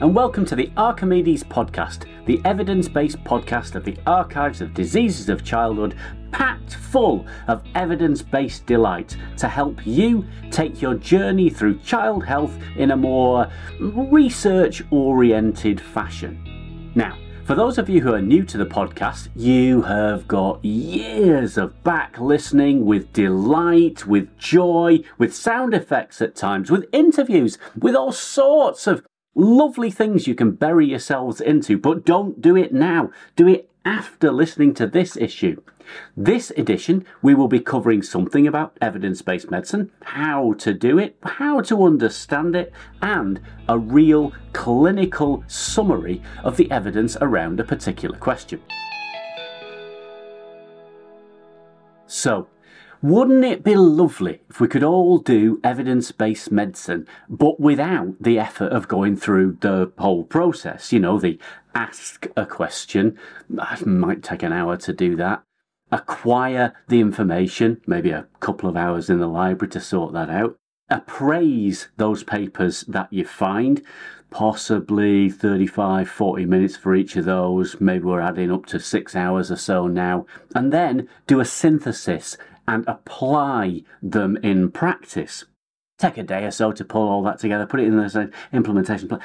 and welcome to the Archimedes podcast, the evidence based podcast of the archives of diseases of childhood, packed full of evidence based delight to help you take your journey through child health in a more research oriented fashion. Now, for those of you who are new to the podcast, you have got years of back listening with delight, with joy, with sound effects at times, with interviews, with all sorts of lovely things you can bury yourselves into, but don't do it now. Do it after listening to this issue. This edition, we will be covering something about evidence based medicine, how to do it, how to understand it, and a real clinical summary of the evidence around a particular question. So, wouldn't it be lovely if we could all do evidence based medicine, but without the effort of going through the whole process? You know, the ask a question, that might take an hour to do that. Acquire the information, maybe a couple of hours in the library to sort that out. Appraise those papers that you find, possibly 35, 40 minutes for each of those. Maybe we're adding up to six hours or so now. And then do a synthesis and apply them in practice. Take a day or so to pull all that together, put it in the implementation plan.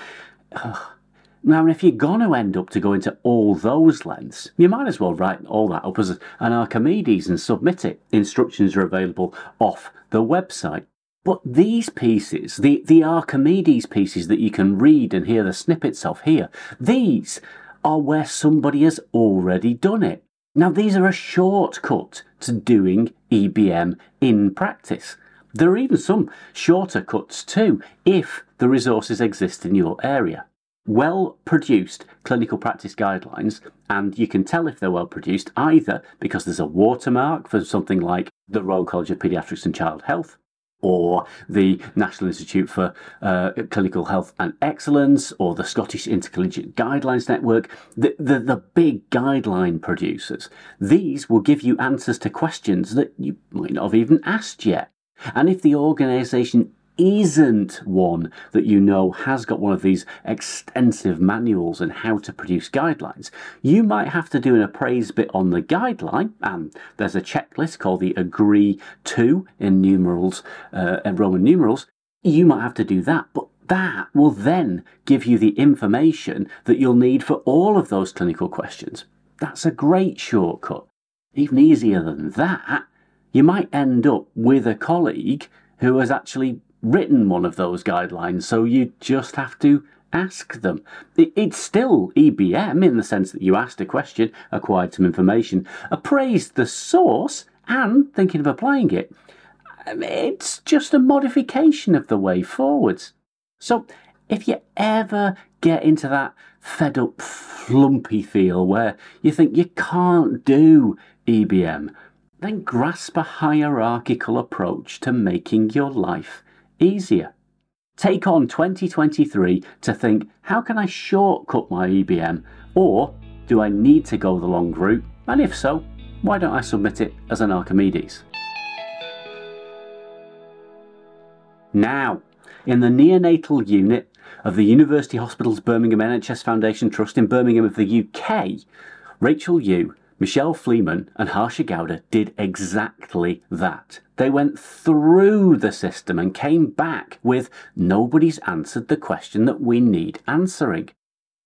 Now, if you're going to end up to go into all those lengths, you might as well write all that up as an Archimedes and submit it. Instructions are available off the website. But these pieces, the, the Archimedes pieces that you can read and hear the snippets of here, these are where somebody has already done it. Now, these are a shortcut to doing EBM in practice. There are even some shorter cuts too, if the resources exist in your area. Well produced clinical practice guidelines, and you can tell if they're well produced either because there's a watermark for something like the Royal College of Paediatrics and Child Health, or the National Institute for uh, Clinical Health and Excellence, or the Scottish Intercollegiate Guidelines Network, the, the, the, big guideline producers. These will give you answers to questions that you might not have even asked yet. And if the organisation isn't one that you know has got one of these extensive manuals and how to produce guidelines, you might have to do an appraise bit on the guideline. And there's a checklist called the AGREE II in numerals, uh, in Roman numerals. You might have to do that, but that will then give you the information that you'll need for all of those clinical questions. That's a great shortcut. Even easier than that, you might end up with a colleague who has actually written one of those guidelines, so you just have to ask them. It's still EBM in the sense that you asked a question, acquired some information, appraised the source, and thinking of applying it. Um, it's just a modification of the way forwards. So, if you ever get into that fed up, flumpy feel where you think you can't do EBM, then grasp a hierarchical approach to making your life easier. Take on 2023 to think how can I shortcut my EBM or do I need to go the long route? And if so, why don't I submit it as an Archimedes? Now, in the neonatal unit of the University Hospitals Birmingham NHS Foundation Trust in Birmingham of the UK, Rachel Yu Michelle Fleeman and Harsha Gowda did exactly that. They went through the system and came back with nobody's answered the question that we need answering.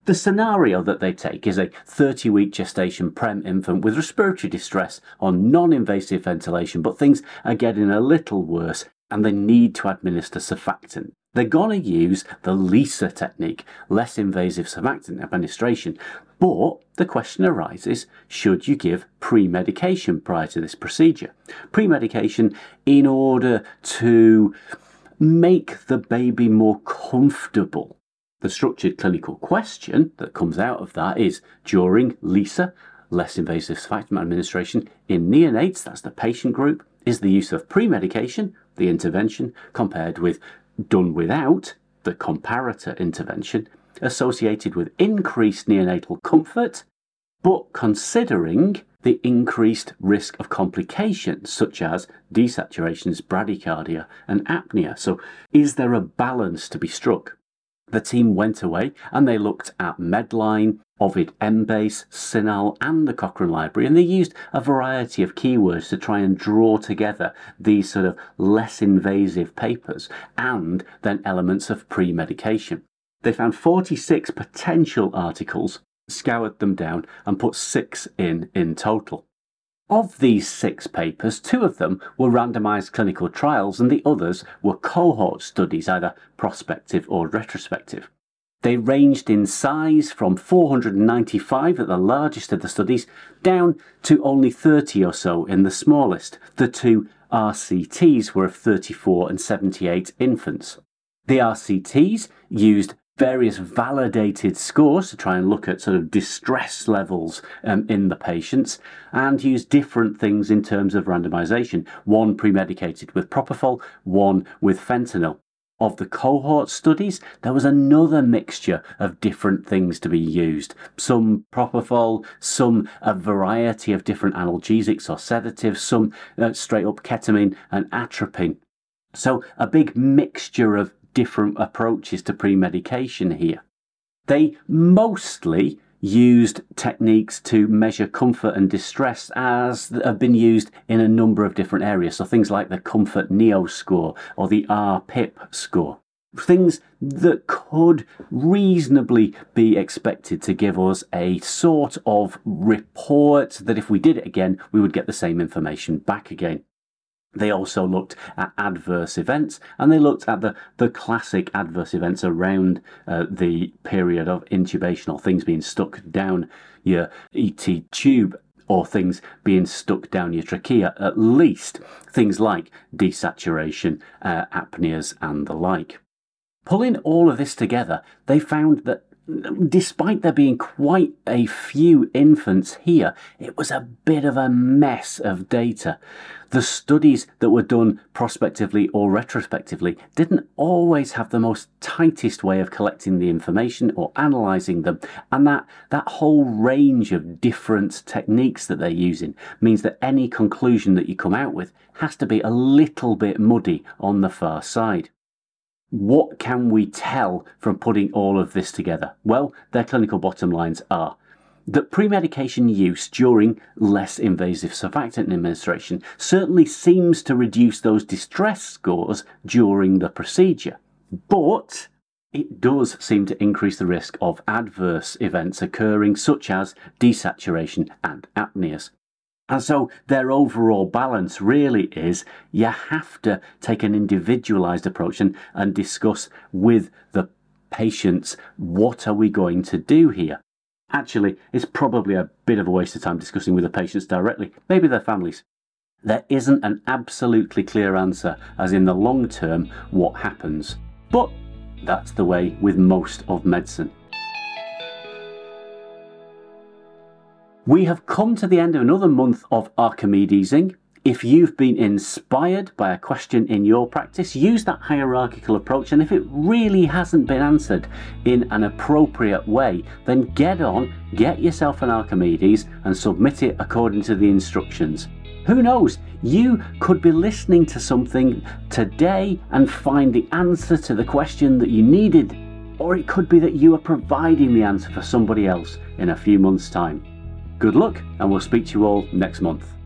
The scenario that they take is a 30 week gestation prem infant with respiratory distress on non invasive ventilation, but things are getting a little worse and they need to administer surfactant. They're going to use the LISA technique, less invasive surfactant administration. But the question arises should you give pre medication prior to this procedure? Pre medication in order to make the baby more comfortable. The structured clinical question that comes out of that is during LISA, less invasive surfactant administration, in neonates, that's the patient group, is the use of pre medication, the intervention, compared with done without the comparator intervention associated with increased neonatal comfort, but considering the increased risk of complications such as desaturations, bradycardia, and apnea. So, is there a balance to be struck? The team went away and they looked at Medline, Ovid Embase, CINAHL, and the Cochrane Library, and they used a variety of keywords to try and draw together these sort of less invasive papers and then elements of pre medication. They found 46 potential articles, scoured them down, and put six in in total. Of these six papers, two of them were randomized clinical trials and the others were cohort studies, either prospective or retrospective. They ranged in size from 495 at the largest of the studies down to only 30 or so in the smallest. The two RCTs were of 34 and 78 infants. The RCTs used various validated scores to try and look at sort of distress levels um, in the patients and use different things in terms of randomization. One pre-medicated with propofol, one with fentanyl. Of the cohort studies, there was another mixture of different things to be used. Some propofol, some a variety of different analgesics or sedatives, some uh, straight up ketamine and atropine. So a big mixture of different approaches to pre medication here. They mostly used techniques to measure comfort and distress as have been used in a number of different areas. So things like the Comfort Neo score or the RPIP score. Things that could reasonably be expected to give us a sort of report that if we did it again, we would get the same information back again. They also looked at adverse events and they looked at the, the classic adverse events around uh, the period of intubation or things being stuck down your ET tube or things being stuck down your trachea, at least things like desaturation, uh, apneas, and the like. Pulling all of this together, they found that despite there being quite a few infants here, it was a bit of a mess of data. The studies that were done prospectively or retrospectively didn't always have the most tightest way of collecting the information or analysing them, and that, that whole range of different techniques that they're using means that any conclusion that you come out with has to be a little bit muddy on the far side. What can we tell from putting all of this together? Well, their clinical bottom lines are that pre-medication use during less invasive surfactant administration certainly seems to reduce those distress scores during the procedure. But it does seem to increase the risk of adverse events occurring, such as desaturation and apneas. And so their overall balance really is you have to take an individualized approach and, and discuss with the patients what are we going to do here. Actually, it's probably a bit of a waste of time discussing with the patients directly, maybe their families. There isn't an absolutely clear answer, as in the long term, what happens. But that's the way with most of medicine. We have come to the end of another month of Archimedesing. If you've been inspired by a question in your practice, use that hierarchical approach. And if it really hasn't been answered in an appropriate way, then get on, get yourself an Archimedes, and submit it according to the instructions. Who knows? You could be listening to something today and find the answer to the question that you needed. Or it could be that you are providing the answer for somebody else in a few months' time. Good luck, and we'll speak to you all next month.